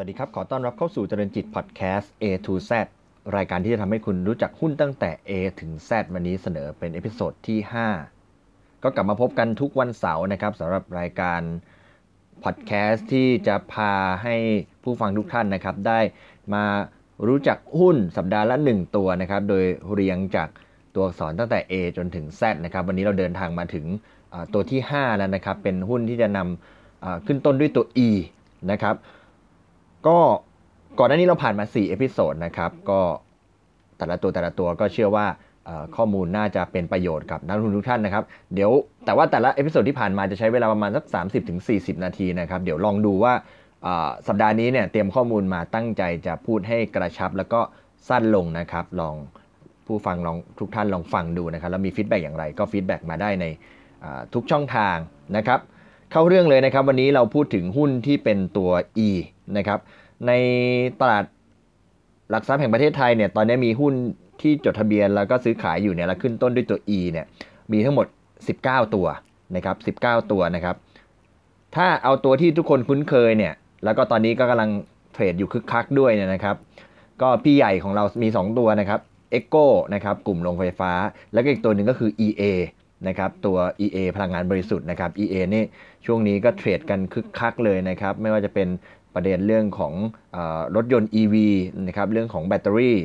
สวัสดีครับ ขอต้อนรับเข้าสู่เจริญจิตพอดแคสต์ A to Z รายการที่จะทำให้คุณรู้จักหุ้นตั้งแต่ A ถึง Z วันนี้เสนอเป็น episode ที่ 5 ก็กลับมาพบกันทุกวันเสาร์นะครับสำหรับรายการพอดแคสต์ที่จะพาให้ผู้ฟังทุกท่านนะครับ ได้มารู้จักหุ้นสัปดาห์ละ 1 ตัวนะครับ โดยเรียงจากตัวอักษรตั้งแต่ A จนถึง Z นะครับ วันนี้เราเดินทางมาถึงตัวที่ 5 แล้วนะครับ เป็นหุ้นที่จะนำขึ้นต้นด้วยตัว E นะครับ ก็ก่อนหน้านี้เราผ่านมา 4 episode นะครับ ก็แต่ละตัวแต่ละตัวก็เชื่อว่าข้อมูลน่าจะเป็นประโยชน์กับนักลงทุนทุกท่านนะครับ เดี๋ยวแต่ว่าแต่ละ episode ที่ผ่านมาจะใช้เวลาประมาณสัก 30-40 นาทีนะครับ เดี๋ยวลองดูว่าสัปดาห์นี้เนี่ยเตรียมข้อมูลมาตั้งใจจะพูดให้กระชับแล้วก็สั้นลงนะครับ ลองผู้ฟังลองทุกท่านลองฟังดูนะครับ แล้วมี feedback อย่างไรก็ feedback มาได้ในทุกช่องทางนะครับ เข้าเรื่องเลยนะครับ วันนี้เราพูดถึงหุ้นที่เป็นตัว E นะครับในตลาดหลักทรัพย์แห่งประเทศไทยเนี่ยตอนนี้มีหุ้นที่จดทะเบียนแล้วก็ซื้อขายอยู่เนี่ยแล้วขึ้นต้นด้วยตัว E เนี่ยมีทั้งหมด 19 ตัวนะครับ19 ตัวนะครับ ถ้าเอาตัวที่ทุกคนคุ้นเคยเนี่ยแล้วก็ตอนนี้ก็กำลังเทรดอยู่คึกคักด้วยเนี่ยนะครับ ก็พี่ใหญ่ของเรามี 2 ตัวนะครับ e c o นะครับกลุ่มโรงไฟฟ้า แล้วก็อีกตัวหนึ่งก็คือ EA นะครับตัว EA พลังงานบริสุทธิ์นะครับ EA นี่ช่วงนี้ก็เทรดกันคึกคักเลยนะครับ ไม่ว่าจะเป็นประเด็นเรื่องของอรถยนต์ EV นะครับเรื่องของแบตเตอรี่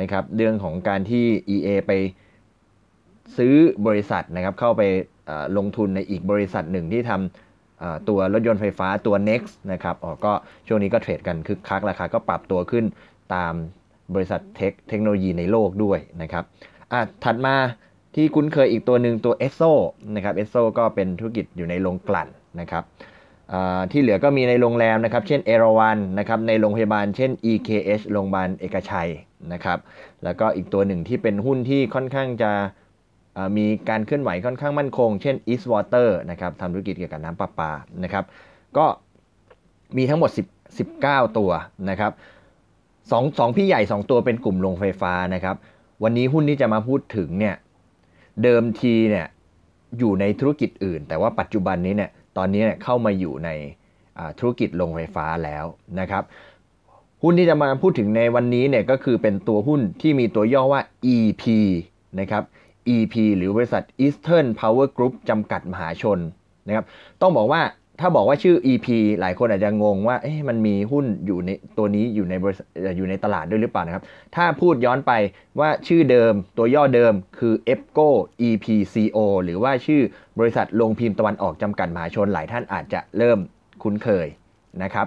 นะครับเรื่องของการที่ EA ไปซื้อบริษัทนะครับเข้าไปลงทุนในอีกบริษัทหนึ่งที่ทำตัวรถยนต์ไฟฟ้าตัว Next นะครับอ๋อก็ช่วงนี้ก็เทรดกันคึกคักราคาก็ปรับตัวขึ้นตามบริษัทเทคเทคโนโลยีในโลกด้วยนะครับอะถัดมา ที่คุ้นเคยอีกตัวหนึ่งตัว e s o นะครับ e s o ก็เป็นธุรกิจอยู่ในโรงกลั่นนะครับที่เหลือก็มีในโรงแรมนะครับเช่นเอราวันนะครับในโรงพยาบาลเช่น EKH โรงพยาบาลเอกชัยนะครับแล้วก็อีกตัวหนึ่งที่เป็นหุ้นที่ค่อนข้างจะมีการเคลื่อนไหวค่อนข้างมั่นคง เช่น East Water นะครับทำธุรกิจเกี่ยวกับน้ำประปานะครับก็มีทั้งหมด 10 19 ตัวนะครับสองสองพี่ใหญ่ 2 ตัวเป็นกลุ่มโรงไฟฟ้านะครับวันนี้หุ้นที่จะมาพูดถึงเนี่ย เดิมทีเนี่ยอยู่ในธุรกิจอื่น แต่ว่าปัจจุบันนี้เนี่ยตอนนี้เนี่ยเข้ามาอยู่ในธุรกิจโรงไฟฟ้าแล้วนะครับหุ้นที่จะมาพูดถึงในวันนี้เนี่ยก็คือเป็นตัวหุ้นที่มีตัวย่อว่า EP นะครับ EP หรือบริษัท Eastern Power Group จำกัดมหาชนนะครับต้องบอกว่า ถ้าบอกว่าชื่อ EP หลายคนอาจจะงงว่าเอ๊ะมันมีหุ้นอยู่ในตัวนี้อยู่ในบริษัทอยู่ในตลาดด้วยหรือเปล่านะครับ ถ้าพูดย้อนไปว่าชื่อเดิมตัวย่อเดิมคือ EPCO EPCO หรือว่าชื่อบริษัทลงพิมพ์ตะวันออกจำกัดมหาชนหลายท่านอาจจะเริ่มคุ้นเคยนะครับ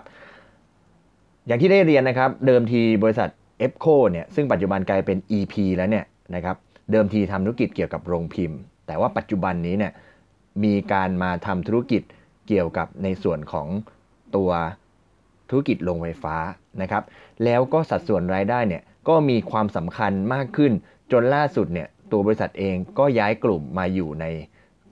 อย่างที่ได้เรียนนะครับ เดิมทีบริษัท EPCO เนี่ยซึ่งปัจจุบันกลายเป็น EP แล้วเนี่ยนะครับเดิมทีทำธุรกิจเกี่ยวกับโรงพิมพ์ แต่ว่าปัจจุบันนี้เนี่ยมีการมาทำธุรกิจ เกี่ยวกับในส่วนของตัวธุรกิจโรงไฟฟ้านะครับ แล้วก็สัดส่วนรายได้เนี่ยก็มีความสำคัญมากขึ้น จนล่าสุดเนี่ยตัวบริษัทเองก็ย้ายกลุ่มมาอยู่ใน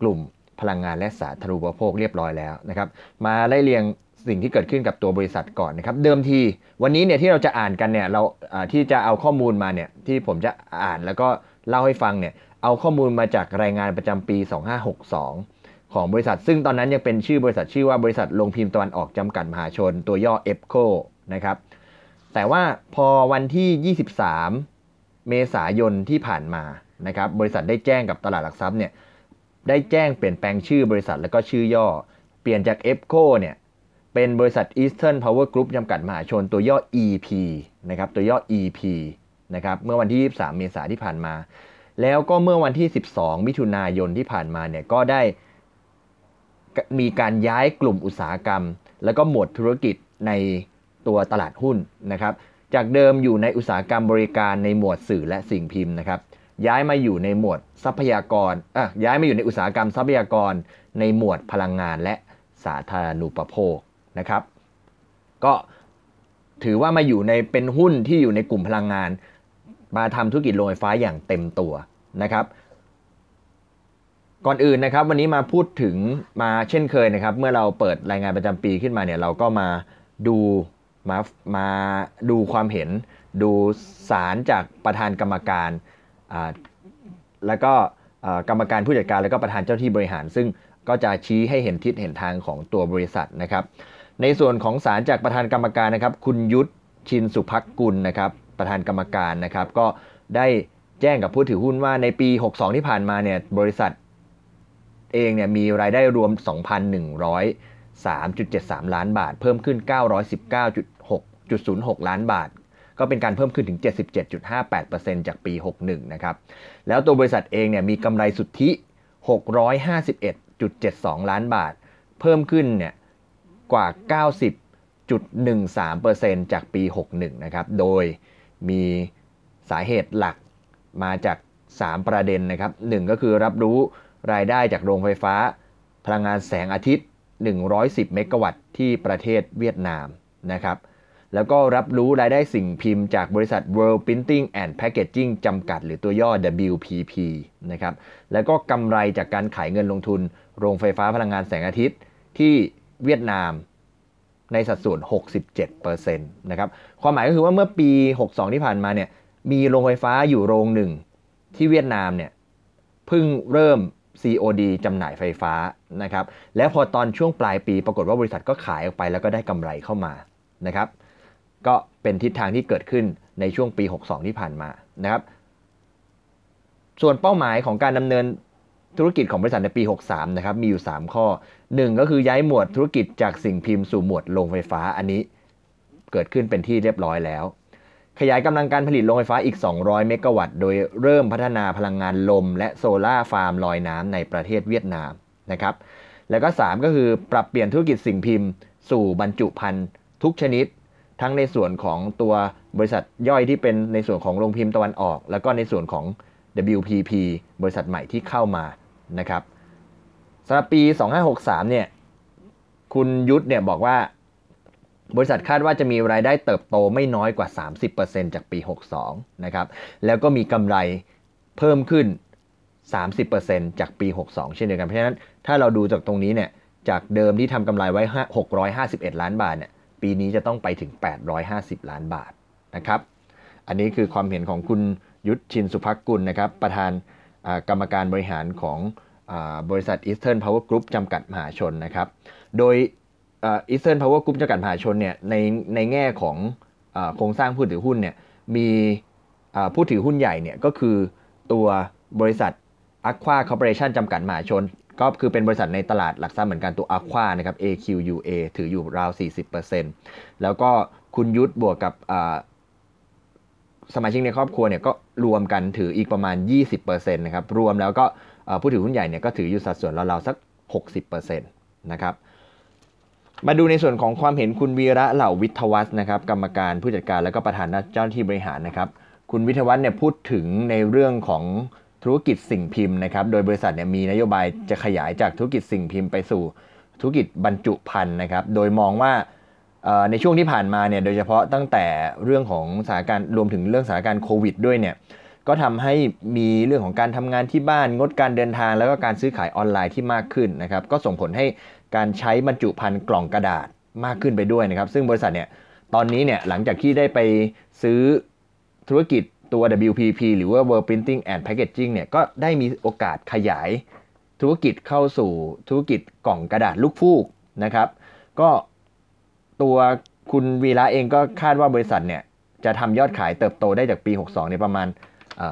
กลุ่มพลังงานและสาธารณูปโภคเรียบร้อยแล้วนะครับ มาไล่เรียงสิ่งที่เกิดขึ้นกับตัวบริษัทก่อนนะครับ เดิมทีวันนี้เนี่ยที่เราจะอ่านกันเนี่ยเราที่จะเอาข้อมูลมาเนี่ยที่ผมจะอ่านแล้วก็เล่าให้ฟังเนี่ยเอาข้อมูลมาจากรายงานประจำปี 2562 ของบริษัท ซึ่งตอนนั้นยังเป็นชื่อบริษัทชื่อว่าบริษัทลงพิมพ์ตะวันออกจำกัดมหาชน ตัวย่อ EPCO นะครับแต่ว่าพอวันที่ 23 เมษายนที่ผ่านมานะครับบริษัทได้แจ้งกับตลาดหลักทรัพย์เนี่ยได้แจ้งเปลี่ยนแปลงชื่อบริษัทแล้วก็ชื่อย่อ เปลี่ยนจาก EPCO เนี่ยเป็นบริษัท Eastern Power Group จำกัดมหาชนตัวย่อ EP นะครับตัวย่อ EP นะครับเมื่อวันที่ 23 เมษายนที่ผ่านมา แล้วก็เมื่อวันที่ 12 มิถุนายนที่ผ่านมาเนี่ยก็ได้ มีการย้ายกลุ่มอุตสาหกรรม แล้วก็หมวดธุรกิจในตัวตลาดหุ้นนะครับ จากเดิมอยู่ในอุตสาหกรรมบริการในหมวดสื่อและสิ่งพิมพ์นะครับ ย้ายมาอยู่ในหมวดทรัพยากรอะย้ายมาอยู่ในอุตสาหกรรมทรัพยากร ในหมวดพลังงานและสาธารณูปโภคนะครับ ก็ถือว่ามาอยู่ในเป็นหุ้นที่อยู่ในกลุ่มพลังงาน มาทำธุรกิจโรงไฟฟ้าอย่างเต็มตัวนะครับ ก่อนอื่นนะครับวันนี้มาพูดถึงมาเช่นเคยนะครับ เมื่อเราเปิดรายงานประจำปีขึ้นมาเนี่ยเราก็มาดูมามาดูความเห็น ดูสารจากประธานกรรมการอ่าแล้วก็กรรมการผู้จัดการแล้วก็ประธานเจ้าที่บริหาร ซึ่งก็จะชี้ให้เห็นทิศเห็นทางของตัวบริษัทนะครับ ในส่วนของสารจากประธานกรรมการนะครับ คุณยุทธชินสุพักกุลนะครับ ประธานกรรมการนะครับ ก็ได้แจ้งกับผู้ถือหุ้นว่าในปี 62 ที่ผ่านมาเนี่ยบริษัท เองเนี่ยมีรายได้รวม 2,103.73 ล้านบาท เพิ่มขึ้น 919.6.06 ล้านบาท ก็เป็นการเพิ่มขึ้นถึง 77.58%จากปี 61 นะครับ แล้วตัวบริษัทเองเนี่ยมีกำไรสุทธิ 651.72 ล้านบาท เพิ่มขึ้นเนี่ยกว่า 90.13%จากปี 61 นะครับ โดยมีสาเหตุหลักมาจาก 3 ประเด็นนะครับ 1 ก็คือรับรู้ รายได้จากโรงไฟฟ้า พลังงานแสงอาทิตย์ 110 เมกะวัตต์ที่ประเทศเวียดนามนะครับ แล้วก็รับรู้รายได้สิ่งพิมพ์จากบริษัท World Printing and Packaging จำกัด หรือตัวย่อ WPP นะครับ แล้วก็กำไรจากการขายเงินลงทุน โรงไฟฟ้าพลังงานแสงอาทิตย์ที่เวียดนามในสัดส่วน 67%นะครับ ความหมายก็คือว่าเมื่อปี 62 ที่ผ่านมาเนี่ย มีโรงไฟฟ้าอยู่โรงหนึ่งที่เวียดนามเนี่ย เพิ่งเริ่ม COD จำหน่ายไฟฟ้านะครับแล้วพอตอนช่วงปลายปีปรากฏว่าบริษัทก็ขายออกไปแล้วก็ได้กำไรเข้ามานะครับก็เป็นทิศทางที่เกิดขึ้นในช่วงปี 62 ที่ผ่านมานะครับส่วนเป้าหมายของการดำเนินธุรกิจของบริษัทในปี 63 นะครับ มีอยู่ 3 ข้อ 1 ก็คือย้ายหมวดธุรกิจจากสิ่งพิมพ์สู่หมวดโรงไฟฟ้า อันนี้เกิดขึ้นเป็นที่เรียบร้อยแล้ว ขยายกำลังการผลิตโรงไฟฟ้าอีก 200 เมกะวัตต์ โดยเริ่มพัฒนาพลังงานลม และโซลาร์ฟาร์มลอยน้ำในประเทศเวียดนามนะครับ แล้วก็ 3 ก็คือปรับเปลี่ยนธุรกิจสิ่งพิมพ์ สู่บรรจุภัณฑ์ทุกชนิด ทั้งในส่วนของตัวบริษัทย่อยที่เป็นในส่วนของโรงพิมพ์ตะวันออก แล้วก็ในส่วนของ WPP บริษัทใหม่ที่เข้ามานะครับสำหรับปี 2563 เนี่ย คุณยุทธเนี่ยบอกว่า บริษัทคาดว่าจะมีรายได้เติบโตไม่น้อยกว่า 30%จากปี 62 นะครับ แล้วก็มีกำไรเพิ่มขึ้น 30%จากปี 62 เช่นเดียวกัน เพราะฉะนั้นถ้าเราดูจากตรงนี้เนี่ย จากเดิมที่ทำกำไรไว้ 651 ล้านบาทเนี่ย ปีนี้จะต้องไปถึง 850 ล้านบาทนะครับ อันนี้คือความเห็นของคุณยุทธชินสุภักกุลนะครับ ประธานกรรมการบริหารของบริษัท Eastern Power Group จำกัดมหาชนนะครับ โดย Eastern Power Group จำกัดมหาชนเนี่ยในในแง่ของโครงสร้างผู้ถือหุ้นเนี่ยมีผู้ถือหุ้นใหญ่เนี่ยก็คือตัวบริษัทอ Aqua Corporation จำกัดมหาชน ก็คือเป็นบริษัทในตลาดหลักทรัพย์เหมือนกันตัวอ a q u a นะครับ AQUA ถืออยู่ราว 40%แล้วก็คุณยุทธบวกกับสมาชิกในครอบครัวเนี่ยก็รวมกันถืออีกประมาณ 20%นะครับรวมแล้วก็ผู้ถือหุ้นใหญ่เนี่ยก็ถืออยู่สัดส่วนราวๆสัก 60%นะครับ มาดูในส่วนของความเห็นคุณวีระเหล่าวิทวัฒนะครับกรรมการผู้จัดการและก็ประธานเจ้าหน้าที่บริหารนะครับ คุณวิทวัฒเนี่ยพูดถึงในเรื่องของธุรกิจสิ่งพิมพ์นะครับ โดยบริษัทเนี่ยมีนโยบายจะขยายจากธุรกิจสิ่งพิมพ์ไปสู่ธุรกิจบรรจุภัณฑ์นะครับ โดยมองว่าในช่วงที่ผ่านมาเนี่ยโดยเฉพาะตั้งแต่เรื่องของสถานการณ์รวมถึงเรื่องสถานการณ์โควิดด้วยเนี่ยก็ทำให้มีเรื่องของการทำงานที่บ้านงดการเดินทาง แล้วก็การซื้อขายออนไลน์ที่มากขึ้นนะครับ ก็ส่งผลให้ การใช้บรรจุภัณฑ์กล่องกระดาษมากขึ้นไปด้วยนะครับ ซึ่งบริษัทเนี่ยตอนนี้เนี่ยหลังจากที่ได้ไปซื้อธุรกิจตัว WPP หรือว่า World Printing and Packaging เนี่ยก็ได้มีโอกาสขยายธุรกิจเข้าสู่ธุรกิจกล่องกระดาษลูกฟูกนะครับ ก็ตัวคุณวีระเองก็คาดว่าบริษัทเนี่ยจะทำยอดขายเติบโตได้จากปี 62ในประมาณ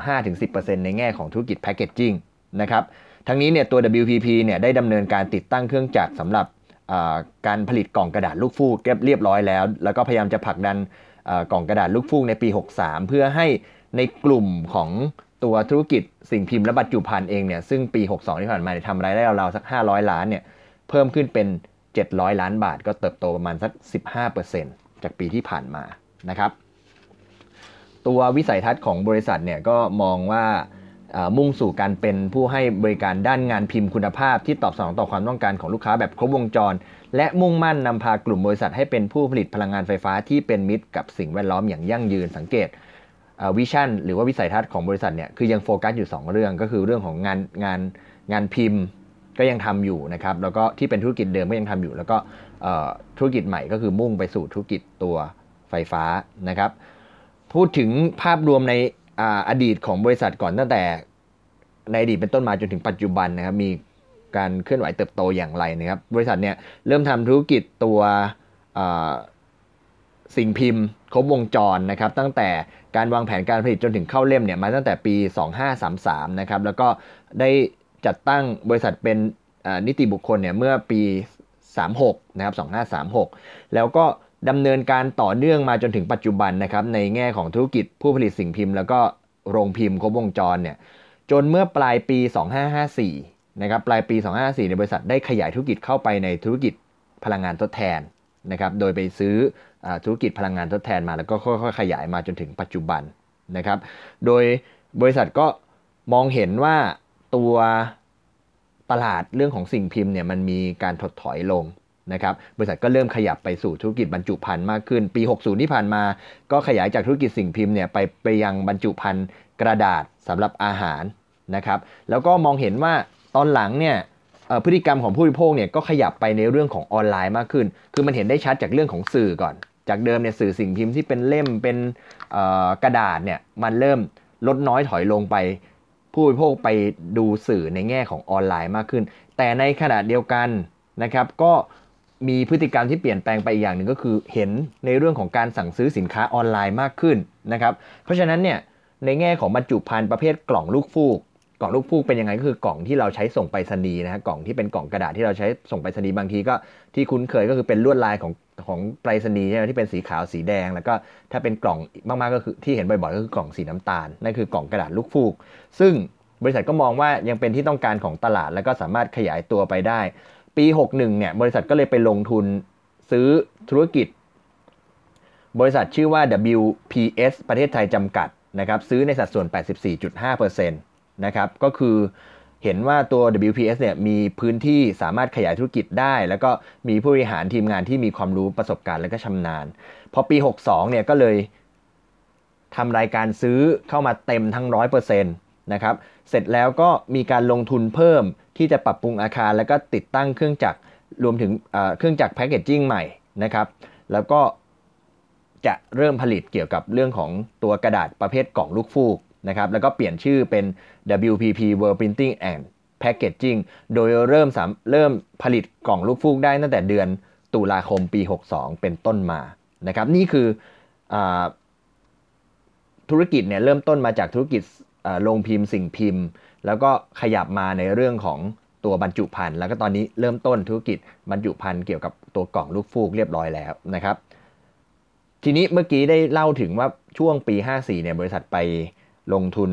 5-10%ในแง่ของธุรกิจแพคเกจจิ้งนะครับ ทั้งนี้เนี่ยตัว WPP เนี่ยได้ดำเนินการติดตั้งเครื่องจักรสำหรับการผลิตกล่องกระดาษลูกฟูกเรียบร้อยแล้ว แล้วก็พยายามจะผลักดันกล่องกระดาษลูกฟูกในปี 63 เพื่อให้ในกลุ่มของตัวธุรกิจสิ่งพิมพ์และบรรจุภัณฑ์เองเนี่ยซึ่งปี 62 ที่ผ่านมาทำรายได้ราวๆสัก 500 ล้านเนี่ยเพิ่มขึ้นเป็น 700 ล้านบาท ก็เติบโตประมาณสัก 15%จากปีที่ผ่านมานะครับ ตัววิสัยทัศน์ของบริษัทเนี่ยก็มองว่า มุ่งสู่การเป็นผู้ให้บริการด้านงานพิมพ์คุณภาพที่ตอบสนองต่อความต้องการของลูกค้าแบบครบวงจร และมุ่งมั่นนำพากลุ่มบริษัทให้เป็นผู้ผลิตพลังงานไฟฟ้าที่เป็นมิตรกับสิ่งแวดล้อมอย่างยั่งยืนสังเกตวิชั่นหรือว่าวิสัยทัศน์ของบริษัทเนี่ยคือยังโฟกัสอยู่ 2 เรื่องก็คือเรื่องของงานงานงานพิมพ์ก็ยังทำอยู่นะครับแล้วก็ที่เป็นธุรกิจเดิมก็ยังทำอยู่ แล้วก็ธุรกิจใหม่ก็คือมุ่งไปสู่ธุรกิจตัวไฟฟ้านะครับพูดถึงภาพรวมใน อดีตของบริษัทก่อนตั้งแต่ในอดีตเป็นต้นมาจนถึงปัจจุบันนะครับ มีการเคลื่อนไหวเติบโตอย่างไรนะครับ บริษัทเนี่ยเริ่มทำธุรกิจตัวสิ่งพิมพ์ ครบวงจรนะครับ ตั้งแต่การวางแผนการผลิตจนถึงเข้าเล่มเนี่ยมาตั้งแต่ปี 2533 นะครับ แล้วก็ได้จัดตั้งบริษัทเป็นนิติบุคคลเนี่ยเมื่อปี 36 นะครับ 2536 แล้วก็ ดำเนินการต่อเนื่องมาจนถึงปัจจุบันนะครับในแง่ของธุรกิจผู้ผลิตสิ่งพิมพ์ แล้วก็โรงพิมพ์ครบวงจรเนี่ยจนเมื่อปลายปี 2554นะครับปลายปี 2554ในบริษัทได้ขยายธุรกิจเข้าไปในธุรกิจพลังงานทดแทนนะครับโดยไปซื้ออธุรกิจพลังงานทดแทนมาแล้วก็ค่อยๆขยายมาจนถึงปัจจุบันนะครับโดยบริษัทก็มองเห็นว่าตัวตลาดเรื่องของสิ่งพิมพ์เนี่ยมันมีการถดถอยลง นะครับบริษัทก็เริ่มขยับไปสู่ธุรกิจบรรจุภัณฑ์มากขึ้น ปี 60 ที่ผ่านมา ก็ขยายจากธุรกิจสิ่งพิมพ์เนี่ยไปไปยังบรรจุภัณฑ์กระดาษสำหรับอาหารนะครับแล้วก็มองเห็นว่าตอนหลังเนี่ยพฤติกรรมของผู้บริโภคเนี่ยก็ขยับไปในเรื่องของออนไลน์มากขึ้น คือมันเห็นได้ชัดจากเรื่องของสื่อก่อน จากเดิมเนี่ยสื่อสิ่งพิมพ์ที่เป็นเล่มเป็นกระดาษเนี่ยมันเริ่มลดน้อยถอยลงไป ผู้บริโภคไปดูสื่อในแง่ของออนไลน์มากขึ้น แต่ในขณะเดียวกันนะครับก็ มีพฤติกรรมที่เปลี่ยนแปลงไปอีกอย่างหนึ่งก็คือเห็นในเรื่องของการสั่งซื้อสินค้าออนไลน์มากขึ้นนะครับเพราะฉะนั้นเนี่ยในแง่ของบรรจุภัณฑ์ประเภทกล่องลูกฟูกกล่องลูกฟูกเป็นยังไงก็คือกล่องที่เราใช้ส่งไปรษณีย์นะฮะกล่องที่เป็นกล่องกระดาษที่เราใช้ส่งไปรษณีย์บางทีก็ที่คุ้นเคยก็คือเป็นลวดลายของของไปรษณีย์ใช่ไหมที่เป็นสีขาวสีแดง แล้วก็ถ้าเป็นกล่องมากๆก็คือที่เห็นบ่อยๆก็คือกล่องสีน้ำตาลนั่นคือกล่องกระดาษลูกฟูก ซึ่งบริษัทก็มองว่ายังเป็นที่ต้องการของตลาด แล้วก็สามารถขยายตัวไปได้ ปี 61 เนี่ย บริษัทก็เลยไปลงทุนซื้อธุรกิจ บริษัทชื่อว่า WPS ประเทศไทยจำกัดนะครับ ซื้อในสัดส่วน 84.5%นะครับ ก็คือเห็นว่าตัว WPS เนี่ยมีพื้นที่สามารถขยายธุรกิจได้ แล้วก็มีผู้บริหารทีมงานที่มีความรู้ประสบการณ์และก็ชำนาญ พอปี 62 เนี่ยก็เลยทำรายการซื้อเข้ามาเต็มทั้ง 100%น นะครับ เสร็จแล้วก็มีการลงทุนเพิ่มที่จะปรับปรุงอาคาร แล้วก็ติดตั้งเครื่องจักรรวมถึงเครื่องจักรแพคเกจจิ้งใหม่นะครับ แล้วก็จะเริ่มผลิตเกี่ยวกับเรื่องของตัวกระดาษประเภทกล่องลูกฟูกนะครับ แล้วก็เปลี่ยนชื่อเป็น WPP World Printing and Packaging โดยเริ่มเริ่มผลิตกล่องลูกฟูกได้ตั้งแต่เดือนตุลาคมปี 62 เป็นต้นมานะครับ นี่คืออธุรกิจเนี่ยเริ่มต้นมาจากธุรกิจ โรงพิมพ์สิ่งพิมพ์ แล้วก็ขยับมาในเรื่องของตัวบรรจุภัณฑ์แล้วก็ตอนนี้เริ่มต้นธุรกิจบรรจุภัณฑ์เกี่ยวกับตัวกล่องลูกฟูกเรียบร้อยแล้วนะครับ ทีนี้เมื่อกี้ได้เล่าถึงว่าช่วงปี 54เนี่ยบริษัทไปลงทุน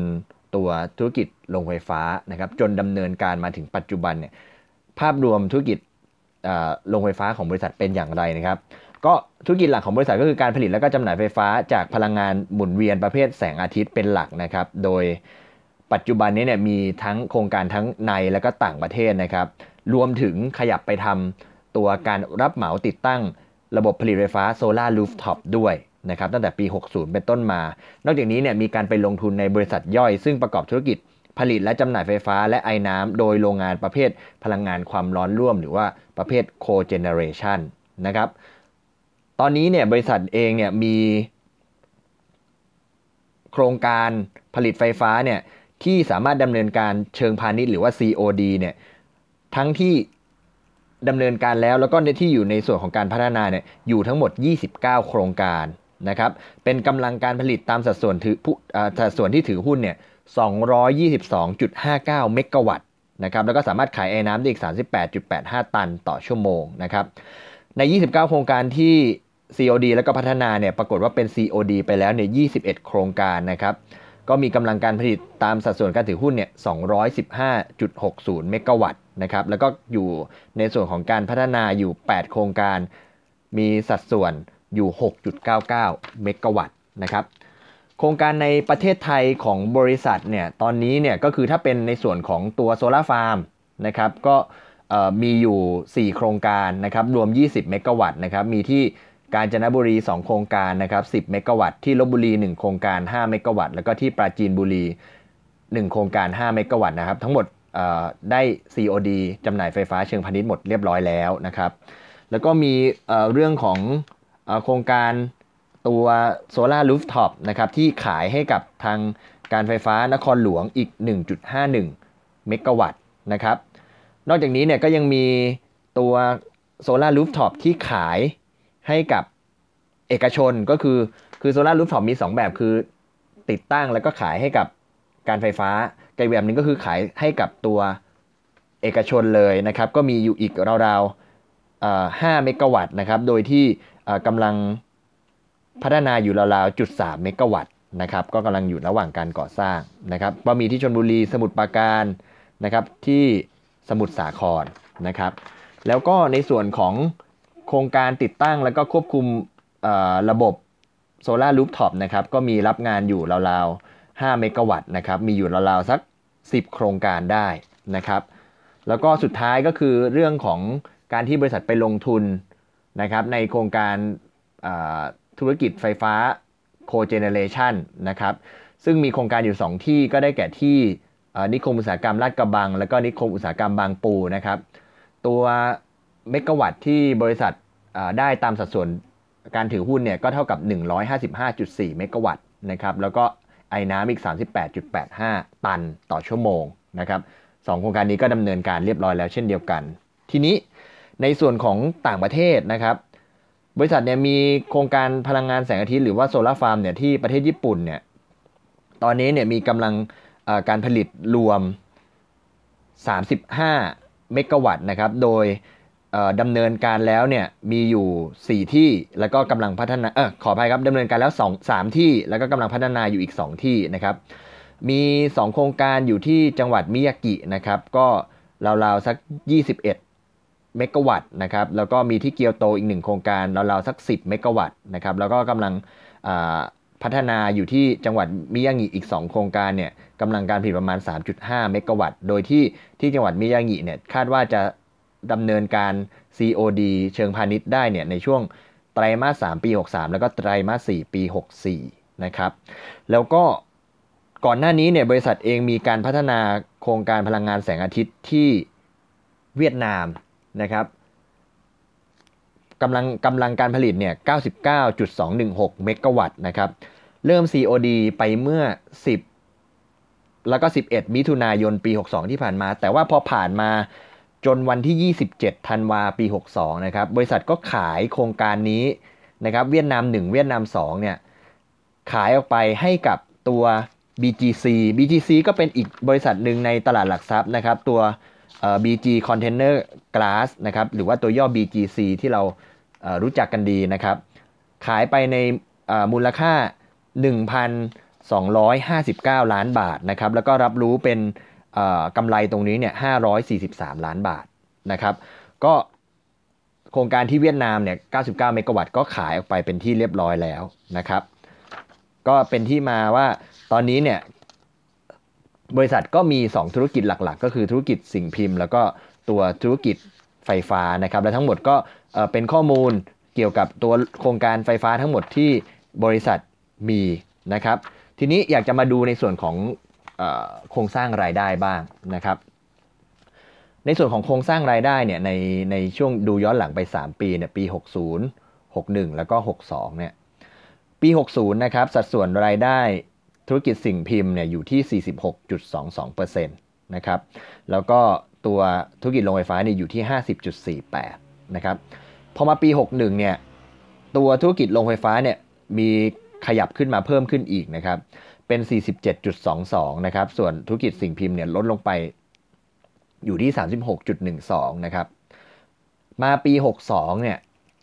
ตัวธุรกิจโรงไฟฟ้านะครับจนดำเนินการมาถึงปัจจุบันเนี่ยภาพรวมธุรกิจโรงไฟฟ้าของบริษัทเป็นอย่างไรนะครับ ก็ธุรกิจหลักของบริษัทก็คือการผลิตและก็จำหน่ายไฟฟ้าจากพลังงานหมุนเวียนประเภทแสงอาทิตย์เป็นหลักนะครับ โดยปัจจุบันนี้เนี่ยมีทั้งโครงการทั้งในและก็ต่างประเทศนะครับ รวมถึงขยับไปทำตัวการรับเหมาติดตั้งระบบผลิตไฟฟ้า solar rooftop ด้วยนะครับตั้งแต่ปี 60 เป็นต้นมา นอกจากนี้เนี่ยมีการไปลงทุนในบริษัทย่อย ซึ่งประกอบธุรกิจผลิตและจำหน่ายไฟฟ้าและไอ้น้ำโดยโรงงานประเภทพลังงานความร้อนร่วม หรือว่าประเภท cogeneration นะครับ ตอนนี้เนี่ยบริษัทเองเนี่ยมีโครงการผลิตไฟฟ้าเนี่ยที่สามารถดำเนินการเชิงพาณิชย์หรือว่า COD เนี่ยทั้งที่ดำเนินการแล้วแล้วก็ในที่อยู่ในส่วนของการพัฒนาเนี่ยอยู่ทั้งหมด 29 โครงการนะครับเป็นกำลังการผลิตตามสัดส่วนถือสัดส่วนที่ถือหุ้นเนี่ย222.59 เมกะวัตต์นะครับแล้วก็สามารถขายไอ้น้ำได้อีก 38.85 ตันต่อชั่วโมงนะครับใน 29 โครงการที่ COD แล้วก็พัฒนาเนี่ยปรากฏว่าเป็น COD ไปแล้วเนี่ย 21 โครงการนะครับ ก็มีกำลังการผลิตตามสัดส่วนการถือหุ้นเนี่ย 215.60 เมกะวัตต์นะครับ แล้วก็อยู่ในส่วนของการพัฒนาอยู่ 8 โครงการ มีสัดส่วนอยู่ 6.99 เมกะวัตต์นะครับ โครงการในประเทศไทยของบริษัทเนี่ย ตอนนี้เนี่ยก็คือถ้าเป็นในส่วนของตัว solar farm นะครับ ก็มีอยู่ 4 โครงการนะครับ รวม 20 เมกะวัตต์นะครับ มีที่ กาญจนบุรี 2 โครงการนะครับ 10 เมกะวัตต์ ที่ลพบุรี 1 โครงการ 5 เมกะวัตต์ แล้วก็ที่ปราจีนบุรี 1 โครงการ 5 เมกะวัตต์นะครับ ทั้งหมดได้ COD จำหน่ายไฟฟ้าเชิงพาณิชย์หมดเรียบร้อยแล้วนะครับ แล้วก็มีเรื่องของโครงการตัว solar rooftop นะครับที่ขายให้กับทางการไฟฟ้านครหลวงอีก 1.51 เมกะวัตต์นะครับ นอกจากนี้เนี่ยก็ยังมีตัว solar rooftop ที่ขาย ให้กับเอกชนก็คือคือโซลารูฟท็อปมี 2 แบบคือติดตั้งแล้วก็ขายให้กับการไฟฟ้ากับแบบนึงก็คือขายให้กับตัวเอกชนเลยนะครับ ก็มีอยู่อีกราวๆ5เมกะวัตต์นะครับ โดยที่กำลังพัฒนาอยู่ราวๆจุด3เมกะวัตต์นะครับ ก็กำลังอยู่ระหว่างการก่อสร้างนะครับก็มีที่ชนบุรีสมุทรปราการนะครับที่สมุทรสาครนะครับ แล้วก็ในส่วนของ โครงการติดตั้งแล้วก็ควบคุมระบบโซลารูฟท็อปนะครับก็มีรับงานอยู่ราวๆ 5 เมกะวัตต์นะครับมีอยู่ราวๆ สัก 10 โครงการได้นะครับแล้วก็สุดท้ายก็คือเรื่องของการที่บริษัทไปลงทุนนะครับในโครงการธุรกิจไฟฟ้าโคเจเนเรชันนะครับซึ่งมีโครงการอยู่ 2 ที่ก็ได้แก่ที่นิคมอุตสาหกรรมลาดกระบัง แล้วก็นิคมอุตสาหกรรมบางปูนะครับตัว เมกะวัตที่บริษัทได้ตามสัดส่วนการถือหุ้นเนี่ยก็เท่ากับ 155.4 เมกะวัตนะครับแล้วก็ไอ้น้ำอีก 38.85 ตันต่อชั่วโมงนะครับสองโครงการนี้ก็ดำเนินการเรียบร้อยแล้วเช่นเดียวกัน ทีนี้ในส่วนของต่างประเทศนะครับ บริษัทเนี่ยมีโครงการพลังงานแสงอาทิตย์หรือว่าโซลาร์ฟาร์มเนี่ยที่ประเทศญี่ปุ่นเนี่ยตอนนี้เนี่ยมีกำลังการผลิตรวม 35 เมกะวัตต์นะครับ โดย ดำเนินการแล้วเนี่ยมีอยู่ 4 ที่แล้วก็กำลังพัฒนาเออขออภัยครับดำเนินการแล้ว2 3ที่แล้วก็กำลังพัฒนาอยู่อีก 2 ที่นะครับ มี 2 โครงการอยู่ที่จังหวัดมิยากินะครับก็ราวๆสัก 21 เมกะวัตต์นะครับแล้วก็มีที่เกียวโตอีก 1 โครงการราวๆสัก 10 เมกะวัตต์นะครับแล้วก็กำลังพัฒนาอยู่ที่จังหวัดมิยางิอีก 2 โครงการเนี่ยกำลังการผลิตประมาณ 3.5 เมกะวัตต์ โดยที่ที่จังหวัดมิยางิเนี่ยคาดว่าจะ ดำเนินการ COD เชิงพาณิชย์ได้เนี่ยในช่วงไตรมาส 3 ปี 63 แล้วก็ไตรมาส 4 ปี 64 นะครับ แล้วก็ก่อนหน้านี้เนี่ยบริษัทเองมีการพัฒนาโครงการพลังงานแสงอาทิตย์ที่เวียดนามนะครับกำลังกำลังการผลิตเนี่ย 99.216 เมกะวัตต์นะครับ เริ่ม COD ไปเมื่อ 10 แล้วก็ 11 มิถุนายนปี 62 ที่ผ่านมา แต่ว่าพอผ่านมา จนวันที่ 27 ธันวาปี 62 นะครับ บริษัทก็ขายโครงการนี้นะครับ เวียดนาม 1 เวียดนาม 2 เนี่ย ขายออกไปให้กับตัว BGC BGC ก็เป็นอีกบริษัทหนึ่งในตลาดหลักทรัพย์นะครับ ตัว BG Container Glass นะครับ หรือว่าตัวย่อ BGC ที่เรารู้จักกันดีนะครับ ขายไปในมูลค่า 1,259 ล้านบาทนะครับ แล้วก็รับรู้เป็น กำไรตรงนี้เนี่ย543 ล้านบาทนะครับ ก็โครงการที่เวียดนามเนี่ย 99 เมกะวัตต์ก็ขายออกไปเป็นที่เรียบร้อยแล้วนะครับ ก็เป็นที่มาว่าตอนนี้เนี่ยบริษัทก็มี 2 ธุรกิจหลักๆ ก็คือธุรกิจสิ่งพิมพ์ แล้วก็ตัวธุรกิจไฟฟ้านะครับ และทั้งหมดก็เป็นข้อมูลเกี่ยวกับตัวโครงการไฟฟ้าทั้งหมดที่บริษัทมีนะครับ ทีนี้อยากจะมาดูในส่วนของ โครงสร้างรายได้บ้างนะครับ ในส่วนของโครงสร้างรายได้เนี่ยในในช่วงดูย้อนหลังไป 3 ปีเนี่ยปี 60 61 แล้วก็ 62เนี่ยปี 60นะครับสัดส่วนรายได้ธุรกิจสิ่งพิมพ์เนี่ยอยู่ที่ 46.22%นะครับแล้วก็ตัวธุรกิจโรงไฟฟ้าเนี่ยอยู่ที่ 50.48นะครับพอมาปี 61เนี่ยตัวธุรกิจโรงไฟฟ้าเนี่ยมีขยับขึ้นมาเพิ่มขึ้นอีกนะครับ เป็น 47.22 นะครับ ส่วนธุรกิจสิ่งพิมพ์เนี่ยลดลงไปอยู่ที่ 36.12 นะครับ มาปี 62 เนี่ย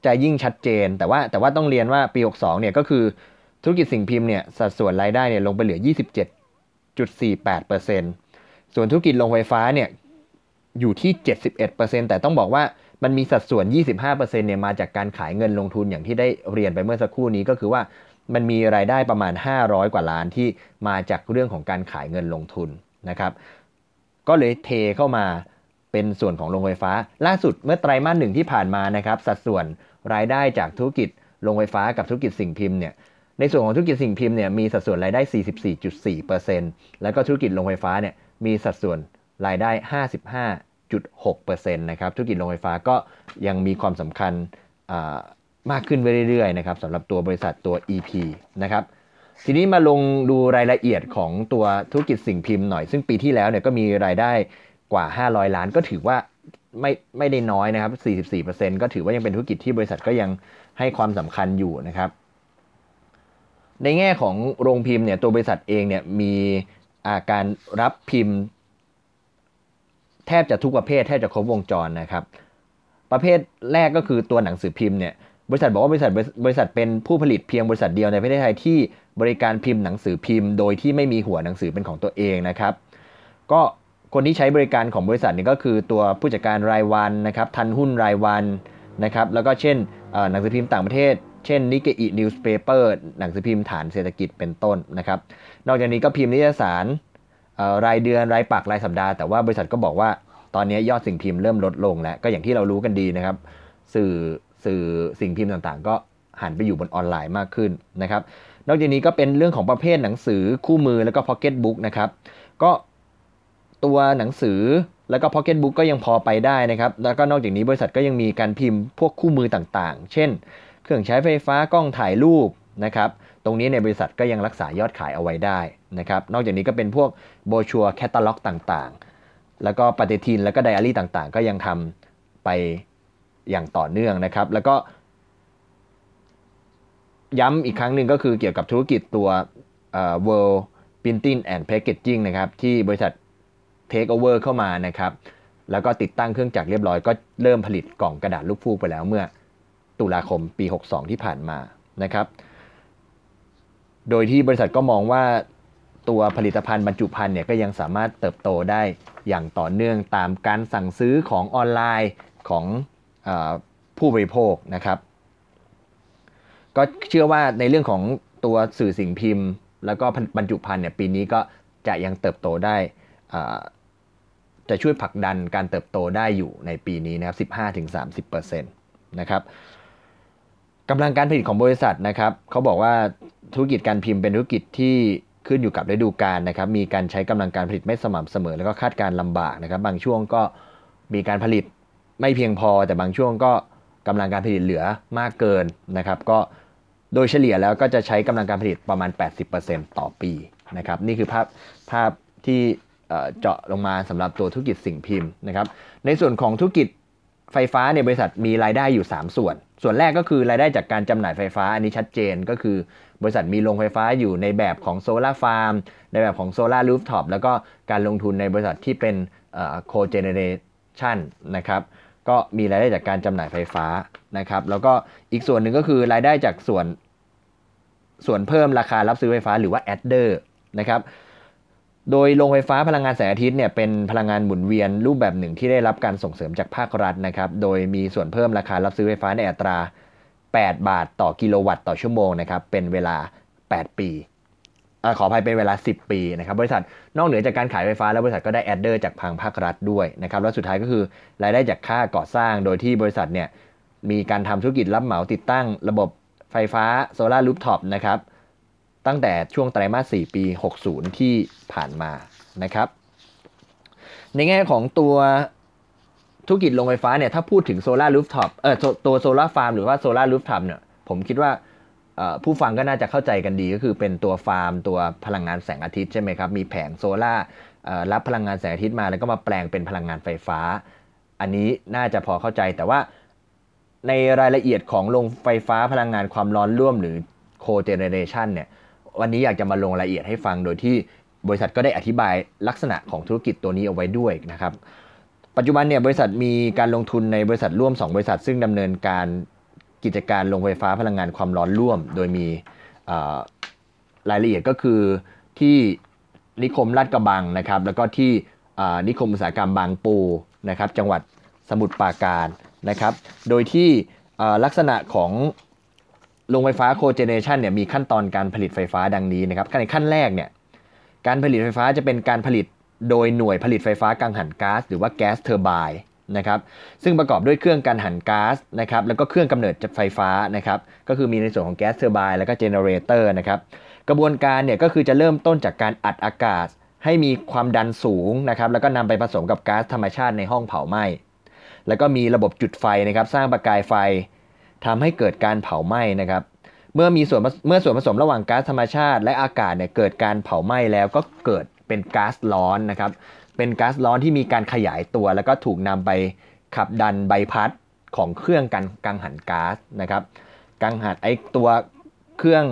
จะยิ่งชัดเจน แต่ว่าแต่ว่าต้องเรียนว่าปี 62 เนี่ยก็คือธุรกิจสิ่งพิมพ์เนี่ยสัดส่วนรายได้เนี่ยลงไปเหลือ 27.48%ส่วนธุรกิจโรงไฟฟ้าเนี่ยอยู่ที่ 71%แต่ต้องบอกว่ามันมีสัดส่วน 25%เนี่ยมาจากการขายเงินลงทุนอย่างที่ได้เรียนไปเมื่อสักครู่นี้ก็คือว่า มันมีรายได้ประมาณ 500 กว่าล้านที่มาจากเรื่องของการขายเงินลงทุนนะครับ ก็เลยเทเข้ามาเป็นส่วนของโรงไฟฟ้า ล่าสุดเมื่อไตรมาสหนึ่งที่ผ่านมานะครับสัดส่วนรายได้จากธุรกิจโรงไฟฟ้ากับธุรกิจสิ่งพิมพ์เนี่ยในส่วนของธุรกิจสิ่งพิมพ์เนี่ยมีสัดส่วนรายได้ 44.4%แล้วก็ธุรกิจโรงไฟฟ้าเนี่ยมีสัดส่วนรายได้ 55.6%นะครับธุรกิจโรงไฟฟ้าก็ยังมีความสำคัญ มากขึ้นไปเรื่อยๆนะครับสำหรับตัวบริษัทตัว EP นะครับทีนี้มาลงดูรายละเอียดของตัวธุรกิจสิ่งพิมพ์หน่อย ซึ่งปีที่แล้วเนี่ยก็มีรายได้กว่า 500 ล้านก็ถือว่าไม่ไม่ได้น้อยนะครับ 44%ก็ถือว่ายังเป็นธุรกิจที่บริษัทก็ยังให้ความสำคัญอยู่นะครับ ในแง่ของโรงพิมพ์เนี่ยตัวบริษัทเองเนี่ยมีอาการรับพิมพ์ แทบจะทุกประเภทแทบจะครบวงจรนะครับ ประเภทแรกก็คือตัวหนังสือพิมพ์เนี่ย บริษัทบอกว่าบริษัทบริษัทเป็นผู้ผลิตเพียงบริษัทเดียวในประเทศไทยที่บริการพิมพ์หนังสือพิมพ์ โดยที่ไม่มีหัวหนังสือเป็นของตัวเองนะครับ ก็คนที่ใช้บริการของบริษัทนี่ก็คือตัวผู้จัดการรายวันนะครับทันหุ้นรายวันนะครับแล้วก็เช่นหนังสือพิมพ์ต่างประเทศ เช่น Nikkei Newspaper หนังสือพิมพ์ฐานเศรษฐกิจเป็นต้นนะครับ นอกจากนี้ก็พิมพ์นิตยสารรายเดือนรายปักษ์รายสัปดาห์แต่ว่าบริษัทก็บอกว่าตอนนี้ยอดสิ่งพิมพ์เริ่มลดลงแล้วก็อย่างที่เรารู้กันดีนะครับ สื่อ สื่อสิ่งพิมพ์ต่างๆ ก็หันไปอยู่บนออนไลน์มากขึ้นนะครับ นอกจากนี้ก็เป็นเรื่องของประเภทหนังสือคู่มือแล้วก็พ็อกเก็ตบุ๊กนะครับ ก็ตัวหนังสือแล้วก็พ็อกเก็ตบุ๊กก็ยังพอไปได้นะครับ แล้วก็นอกจากนี้บริษัทก็ยังมีการพิมพ์พวกคู่มือต่างๆ เช่น เครื่องใช้ไฟฟ้ากล้องถ่ายรูปนะครับ ตรงนี้ในบริษัทก็ยังรักษายอดขายเอาไว้ได้นะครับ นอกจากนี้ก็เป็นพวกโบชัวแคตตาล็อกต่างๆ แล้วก็ปฏิทินแล้วก็ไดอารี่ต่างๆ ก็ยังทำไป อย่างต่อเนื่องนะครับ แล้วก็ ย้ำอีกครั้งหนึ่งก็คือเกี่ยวกับธุรกิจตัว World Printing and Packaging นะครับ ที่บริษัท Take Over เข้ามานะครับ แล้วก็ติดตั้งเครื่องจักรเรียบร้อยก็เริ่มผลิตกล่องกระดาษลูกฟูกไปแล้วเมื่อตุลาคมปี 62 ที่ผ่านมานะครับ โดยที่บริษัทก็มองว่าตัวผลิตภัณฑ์บรรจุภัณฑ์เนี่ยก็ยังสามารถเติบโตได้อย่างต่อเนื่องตามการสั่งซื้อของออนไลน์ของ ผู้บริโภคนะครับ ก็เชื่อว่าในเรื่องของตัวสื่อสิ่งพิมพ์ แล้วก็บรรจุภัณฑ์เนี่ยปีนี้ก็จะยังเติบโตได้จะช่วยผลักดันการเติบโตได้อยู่ในปีนี้นะครับ15-30%นะครับกำลังการผลิตของบริษัทนะครับเขาบอกว่าธุรกิจการพิมพ์เป็นธุรกิจที่ขึ้นอยู่กับฤดูกาลนะครับ มีการใช้กำลังการผลิตไม่สม่ำเสมอ แล้วก็คาดการลำบากนะครับ บางช่วงก็มีการผลิต ไม่เพียงพอแต่บางช่วงก็กำลังการผลิตเหลือมากเกินนะครับก็โดยเฉลี่ยแล้วก็จะใช้กำลังการผลิตประมาณ 80%ต่อปีนะครับนี่คือภาพภาพที่เจาะลงมาสำหรับตัวธุรกิจสิ่งพิมพ์นะครับในส่วนของธุรกิจไฟฟ้าในบริษัทมีรายได้อยู่ 3 ส่วน ส่วนแรกก็คือรายได้จากการจำหน่ายไฟฟ้า อันนี้ชัดเจนก็คือบริษัทมีโรงไฟฟ้าอยู่ในแบบของ solar farm ในแบบของ solar rooftop แล้วก็การลงทุนในบริษัทที่เป็น cogeneration นะครับ ก็มีรายได้จากการจำหน่ายไฟฟ้านะครับ แล้วก็อีกส่วนหนึ่งก็คือรายได้จากส่วนส่วนเพิ่มราคารับซื้อไฟฟ้าหรือว่า adderนะครับ โดยโรงไฟฟ้าพลังงานแสงอาทิตย์เนี่ยเป็นพลังงานหมุนเวียนรูปแบบหนึ่งที่ได้รับการส่งเสริมจากภาครัฐนะครับ โดยมีส่วนเพิ่มราคารับซื้อไฟฟ้าในอัตรา 8 บาทต่อกิโลวัตต์ต่อชั่วโมงนะครับ เป็นเวลา 8 ปี ขออภัยเป็นเวลา 10 ปีนะครับบริษัทนอกเหนือจากการขายไฟฟ้าแล้วบริษัทก็ได้ adder จากทางภาครัฐด้วยนะครับแล้วสุดท้ายก็คือรายได้จากค่าก่อสร้างโดยที่บริษัทเนี่ยมีการทำธุรกิจรับเหมาติดตั้งระบบไฟฟ้า solar rooftop นะครับตั้งแต่ช่วงไตรมาส 4 ปี 60 ที่ผ่านมานะครับในแง่ของตัวธุรกิจโรงไฟฟ้าเนี่ยถ้าพูดถึง solar rooftop เออตัว solar farm หรือว่า solar rooftop เนี่ยผมคิดว่า ผู้ฟังก็น่าจะเข้าใจกันดีก็คือเป็นตัวฟาร์มตัวพลังงานแสงอาทิตย์ใช่ไหมครับ มีแผงโซลารับพลังงานแสงอาทิตย์มาแล้วก็มาแปลงเป็นพลังงานไฟฟ้า อันนี้น่าจะพอเข้าใจแต่ว่าในรายละเอียดของโรงไฟฟ้าพลังงานความร้อนร่วมหรือโคเจเนเรชันเนี่ยวันนี้อยากจะมาลงรายละเอียดให้ฟังโดยที่บริษัทก็ได้อธิบายลักษณะของธุรกิจตัวนี้เอาไว้ด้วยนะครับ ปัจจุบันเนี่ยบริษัทมีการลงทุนในบริษัทร่วม 2 บริษัทซึ่งดำเนินการ กิจการโรงไฟฟ้าพลังงานความร้อนร่วม โดยมีรายละเอียดก็คือที่นิคมลาดกระบังนะครับ แล้วก็ที่นิคมอุตสาหกรรมบางปูนะครับ จังหวัดสมุทรปราการนะครับ โดยที่ลักษณะของโรงไฟฟ้า cogeneration เนี่ยมีขั้นตอนการผลิตไฟฟ้าดังนี้นะครับในขั้นแรกเนี่ยการผลิตไฟฟ้าจะเป็นการผลิตโดยหน่วยผลิตไฟฟ้ากังหันก๊าซหรือว่า gas turbine นะครับซึ่งประกอบด้วยเครื่องกังหันก๊าซนะครับแล้วก็เครื่องกำเนิดไฟฟ้านะครับก็คือมีในส่วนของ gas turbine แล้วก็ generator นะครับกระบวนการเนี่ยก็คือจะเริ่มต้นจากการอัดอากาศ ให้มีความดันสูงนะครับแล้วก็นำไปผสมกับก๊าซธรรมชาติในห้องเผาไหม้แล้วก็มีระบบจุดไฟนะครับสร้างประกายไฟทำให้เกิดการเผาไหม้นะครับเมื่อมีส่วนเมื่อส่วนผสมระหว่างก๊าซธรรมชาติ และอากาศเนี่ยเกิดการเผาไหม้แล้วก็เกิดเป็นก๊าซร้อนนะครับ เป็นก๊าซร้อนที่มีการขยายตัว แล้วก็ถูกนำไปขับดันใบพัดของเครื่องกันกังหันก๊าซนะครับกังหันไอตัวเครื่อง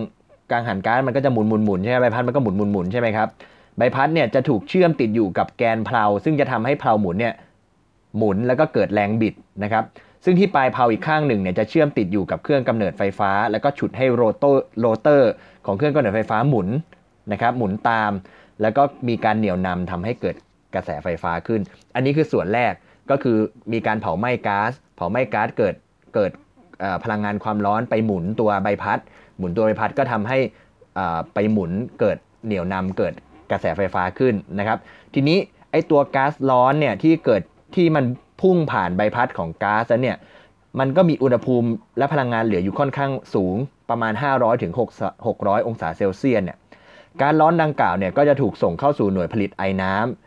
กังหันก๊าซมันก็จะหมุนหมุนหมุนใช่ไหมใบพัดมันก็หมุนหมุนหมุนใช่ไหมครับใบพัดเนี่ยจะถูกเชื่อมติดอยู่กับแกนเพลาซึ่งจะทำให้เพลาหมุนเนี่ยหมุนแล้วก็เกิดแรงบิดนะครับซึ่งที่ปลายเพลาอีกข้างหนึ่งเนี่ยจะเชื่อมติดอยู่กับเครื่องกำเนิดไฟฟ้า แล้วก็ฉุดให้โรโตโรเตอร์ของเครื่องกำเนิดไฟฟ้าหมุนนะครับหมุนตาม แล้วก็มีการเหนี่ยวนำทำให้เกิด กระแสไฟฟ้าขึ้น อันนี้คือส่วนแรกก็คือมีการเผาไหม้ก๊าซเผาไหม้ก๊าซเกิดเกิดพลังงานความร้อนไปหมุนตัวใบพัด หมุนตัวใบพัดก็ทำให้ไปหมุนเกิดเหนี่ยวนำเกิดกระแสไฟฟ้าขึ้นนะครับ ทีนี้ไอตัวก๊าซร้อนเนี่ยที่เกิดที่มันพุ่งผ่านใบพัดของก๊าซเนี่ยมันก็มีอุณหภูมิและพลังงานเหลืออยู่ค่อนข้างสูงประมาณ 500ถึง600 องศาเซลเซียสเนี่ยการร้อนดังกล่าวเนี่ยก็จะถูกส่งเข้าสู่หน่วยผลิตไอ้น้ำ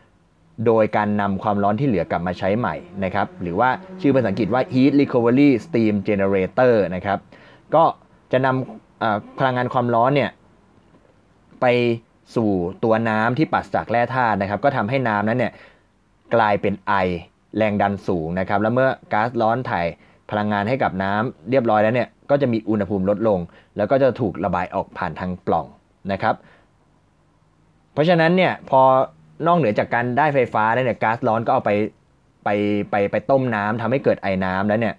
โดยการนำความร้อนที่เหลือกลับมาใช้ใหม่นะครับ หรือว่าชื่อภาษาอังกฤษว่า heat recovery steam generator นะครับ ก็จะนำพลังงานความร้อนเนี่ยไปสู่ตัวน้ำที่ปัสจากแร่ธาตุนะครับ ก็ทำให้น้ำนั้นเนี่ยกลายเป็นไอแรงดันสูงนะครับ แล้วเมื่อก๊าซร้อนถ่ายพลังงานให้กับน้ำเรียบร้อยแล้วเนี่ยก็จะมีอุณหภูมิลดลง แล้วก็จะถูกระบายออกผ่านทางปล่องนะครับ เพราะฉะนั้นเนี่ยพอ นอกเหนือจากการได้ไฟฟ้าแล้วเนี่ยก๊าซร้อนก็เอาไปไปไปไปต้มน้ำทำให้เกิดไอ้น้ำแล้วเนี่ย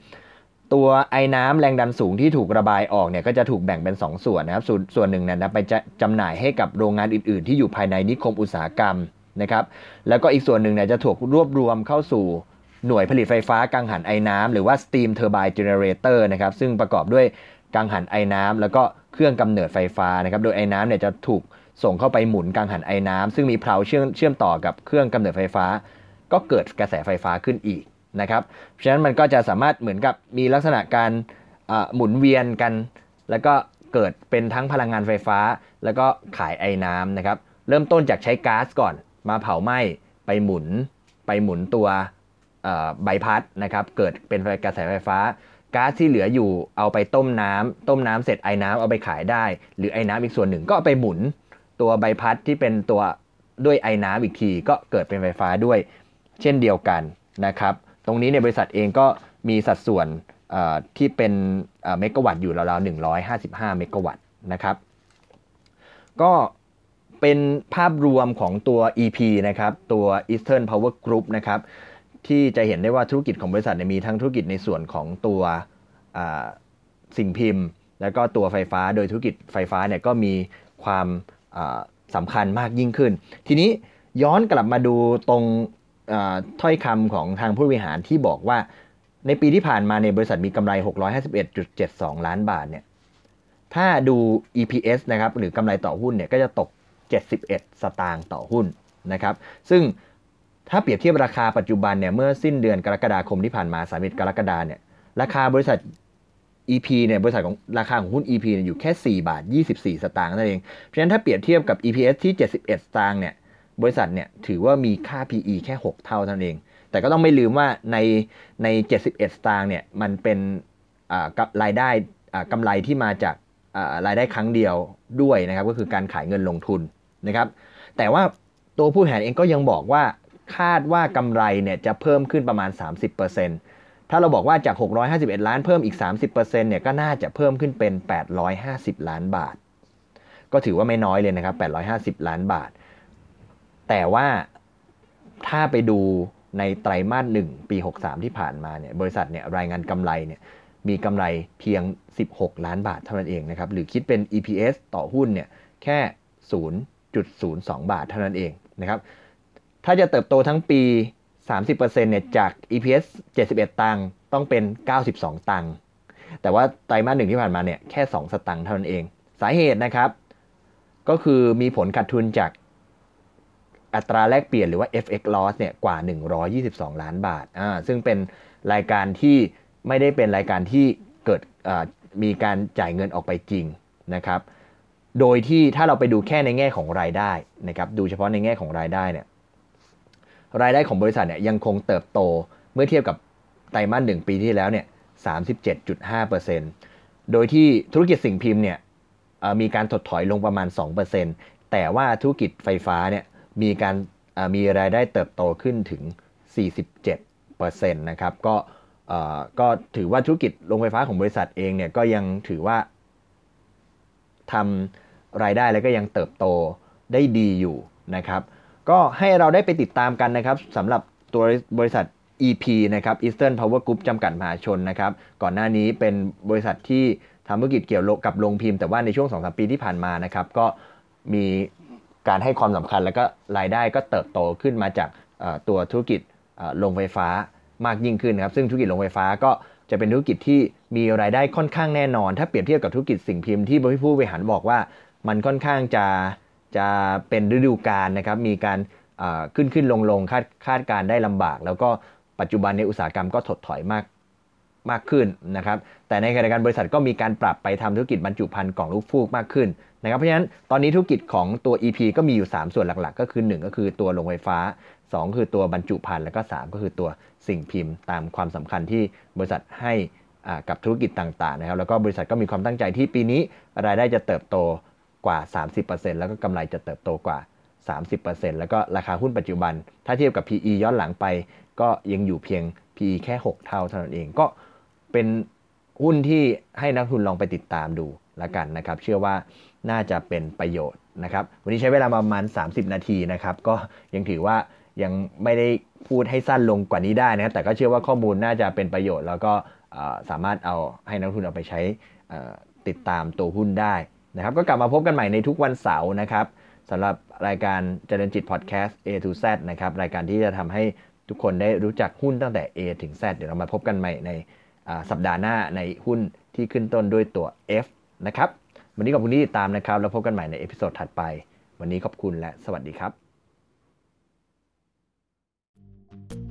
ตัวไอ้น้ำแรงดันสูงที่ถูกระบายออกเนี่ยก็จะถูกแบ่งเป็น 2 ส่วนนะครับสส่วนหนึ่งเนี่ยไปจะจำหน่ายให้กับโรงงานอื่น ๆ ที่อยู่ภายในนิคมอุตสาหกรรมนะครับ แล้วก็อีกส่วนหนึ่งเนี่ยจะถูกรวบรวมเข้าสู่หน่วยผลิตไฟฟ้ากังหันไอ้น้ำหรือว่า steam turbine generator นะครับ ซึ่งประกอบด้วยกังหันไอ้น้ำแล้วก็เครื่องกำเนิดไฟฟ้านะครับ โดยไอ้น้ำเนี่ยจะถูก ส่งเข้าไปหมุนกังหันไอ้น้ำซึ่งมีเพลาเชื่อมเชื่อมต่อกับเครื่องกำเนิดไฟฟ้า ก็เกิดกระแสไฟฟ้าขึ้นอีกนะครับเพราะฉะนั้นมันก็จะสามารถเหมือนกับมีลักษณะการหมุนเวียนกัน แล้วก็เกิดเป็นทั้งพลังงานไฟฟ้า แล้วก็ขายไอ้น้ำนะครับเริ่มต้นจากใช้ก๊าซก่อน มาเผาไหม้ไปหมุนไปหมุนตัวใบพัดนะครับเกิดเป็นกระแสไฟฟ้าก๊าซที่เหลืออยู่เอาไปต้มน้ำต้มน้ำเสร็จไอ้น้ำเอาไปขายได้ หรือไอ้น้ำอีกส่วนหนึ่งก็เอาไปหมุน ตัวใบพัดที่เป็นตัวด้วยไอ้น้ำอีกทีก็เกิดเป็นไฟฟ้าด้วยเช่นเดียวกันนะครับ ตรงนี้ในบริษัทเองก็มีสัดส่วนที่เป็นเมกะวัตต์อยู่ราวๆ155 เมกะวัตต์นะครับ ก็เป็นภาพรวมของตัว EP นะครับ ตัว Eastern Power Group นะครับ ที่จะเห็นได้ว่าธุรกิจของบริษัทมีทั้งธุรกิจในส่วนของตัวสิ่งพิมพ์ แล้วก็ตัวไฟฟ้า โดยธุรกิจไฟฟ้าเนี่ยก็มีความ สำคัญมากยิ่งขึ้น ทีนี้ย้อนกลับมาดูตรงถ้อยคำของทางผู้บริหารที่บอกว่า ในปีที่ผ่านมาในบริษัทมีกำไร 651.72 ล้านบาทเนี่ยถ้าดู EPS นะครับหรือกำไรต่อหุ้นเนี่ยก็จะตก 71 สตางค์ต่อหุ้นนะครับ ซึ่งถ้าเปรียบเทียบราคาปัจจุบันเนี่ยเมื่อสิ้นเดือนกรกฎาคมที่ผ่านมา 31 กรกฎาเนี่ยราคาบริษัท EP เนี่ยบริษัทของราคาของหุ้น EP เนี่ยอยู่แค่ 4 บาท 24 สตางค์นั่นเอง เพราะฉะนั้นถ้าเปรียบเทียบกับ EPS ที่ 71 สตางค์เนี่ยบริษัทเนี่ยถือว่ามีค่า PE แค่ 6 เท่าเท่านั้นเอง แต่ก็ต้องไม่ลืมว่าในใน 71 สตางค์เนี่ยมันเป็นรายได้กำไรที่มาจากรายได้ครั้งเดียวด้วยนะครับก็คือการขายเงินลงทุนนะครับแต่ว่าตัวผู้บริหารเองก็ยังบอกว่าคาดว่ากำไรเนี่ยจะเพิ่มขึ้นประมาณ 30% ถ้าเราบอกว่าจาก 651 ล้านเพิ่มอีก 30%เนี่ยก็น่าจะเพิ่มขึ้นเป็น 850 ล้านบาท ก็ถือว่าไม่น้อยเลยนะครับ 850 ล้านบาท แต่ว่าถ้าไปดูในไตรมาสหนึ่งปี 63 ที่ผ่านมาเนี่ยบริษัทเนี่ยรายงานกำไรเนี่ยมีกำไรเพียง 16 ล้านบาทเท่านั้นเองนะครับหรือคิดเป็น EPS ต่อหุ้นเนี่ยแค่ 0.02 บาทเท่านั้นเองนะครับถ้าจะเติบโตทั้งปี 30%เนี่ยจาก EPS 71 ตังค์ต้องเป็น 92 ตังค์แต่ว่าไตรมาสหนึ่งที่ผ่านมาเนี่ยแค่ 2 สตังค์เท่านั้นเอง สาเหตุนะครับ ก็คือมีผลขาดทุนจากอัตราแลกเปลี่ยนหรือว่า FX loss เนี่ยกว่า 122 ล้านบาทอ่าซึ่งเป็นรายการที่ไม่ได้เป็นรายการที่เกิดมีการจ่ายเงินออกไปจริงนะครับ โดยที่ถ้าเราไปดูแค่ในแง่ของรายได้นะครับ ดูเฉพาะในแง่ของรายได้เนี่ย รายได้ของบริษัทเนี่ยยังคงเติบโตเมื่อเทียบกับไตรมาสหนึ่งปีที่แล้วเนี่ย37.5%โดยที่ธุรกิจสิ่งพิมพ์เนี่ยมีการถดถอยลงประมาณ 2%แต่ว่าธุรกิจไฟฟ้าเนี่ยมีการมีรายได้เติบโตขึ้นถึง30%นะครับก็ก็ถือว่าธุรกิจโรงไฟฟ้าของบริษัทเองเนี่ยก็ยังถือว่าทำรายได้แล้วก็ยังเติบโตได้ดีอยู่นะครับ ก็ให้เราได้ไปติดตามกันนะครับสำหรับตัวบริษัท EP นะครับ Eastern Power Group จำกัดมหาชนนะครับ ก่อนหน้านี้เป็นบริษัทที่ทำธุรกิจเกี่ยวกับโรงพิมพ์แต่ว่าในช่วง2-3ปีที่ผ่านมานะครับ ก็มีการให้ความสำคัญแล้วก็รายได้ก็เติบโตขึ้นมาจากตัวธุรกิจโรงไฟฟ้ามากยิ่งขึ้นนะครับ ซึ่งธุรกิจโรงไฟฟ้าก็จะเป็นธุรกิจที่มีรายได้ค่อนข้างแน่นอน ถ้าเปรียบเทียบกับธุรกิจสิ่งพิมพ์ที่ผู้บริหารบอกว่ามันค่อนข้างจะ จะเป็นฤดูกาลนะครับ มีการขึ้นขึ้นลงลงคาดคาดการได้ลำบาก แล้วก็ปัจจุบันในอุตสาหกรรมก็ถดถอยมากมากขึ้นนะครับ แต่ในขณะเดียวกันบริษัทก็มีการปรับไปทำธุรกิจบรรจุภัณฑ์กล่องลูกฟูกมากขึ้นนะครับ เพราะฉะนั้นตอนนี้ธุรกิจของตัว EP ก็มีอยู่ 3 ส่วนหลักๆ ก็คือ 1 ก็คือตัวโรงไฟฟ้า 2 คือตัวบรรจุภัณฑ์แล้วก็ 3 ก็คือตัวสิ่งพิมพ์ ตามความสำคัญที่บริษัทให้กับธุรกิจต่างๆนะครับ แล้วก็บริษัทก็มีความตั้งใจที่ปีนี้รายได้จะเติบโต กว่า 30%แล้วก็กำไรจะเติบโตกว่า 30%แล้วก็ราคาหุ้นปัจจุบัน ถ้าเทียบกับ PE ย้อนหลังไป ก็ยังอยู่เพียง PE แค่ 6 เท่าเท่านั้นเองก็เป็นหุ้นที่ให้นักทุนลองไปติดตามดูแล้วกันนะครับ เชื่อว่าน่าจะเป็นประโยชน์นะครับ วันนี้ใช้เวลาประมาณ 30 นาทีนะครับ ก็ยังถือว่ายังไม่ได้พูดให้สั้นลงกว่านี้ได้นะครับแต่ก็เชื่อว่าข้อมูลน่าจะเป็นประโยชน์ แล้วก็สามารถเอาให้นักทุนเอาไปใช้ติดตามตัวหุ้นได้ นะครับก็กลับมาพบกันใหม่ในทุกวันเสาร์นะครับสำหรับรายการเจริญจิตพอดแคสต์ A to Z นะครับรายการที่จะทำให้ทุกคนได้รู้จักหุ้นตั้งแต่ A ถึง Z เดี๋ยวเรามาพบกันใหม่ในสัปดาห์หน้าในหุ้นที่ขึ้นต้นด้วยตัว F นะครับวันนี้ขอบคุณที่ติดตามนะครับ แล้วพบกันใหม่ใน episode ถัดไป วันนี้ขอบคุณและสวัสดีครับ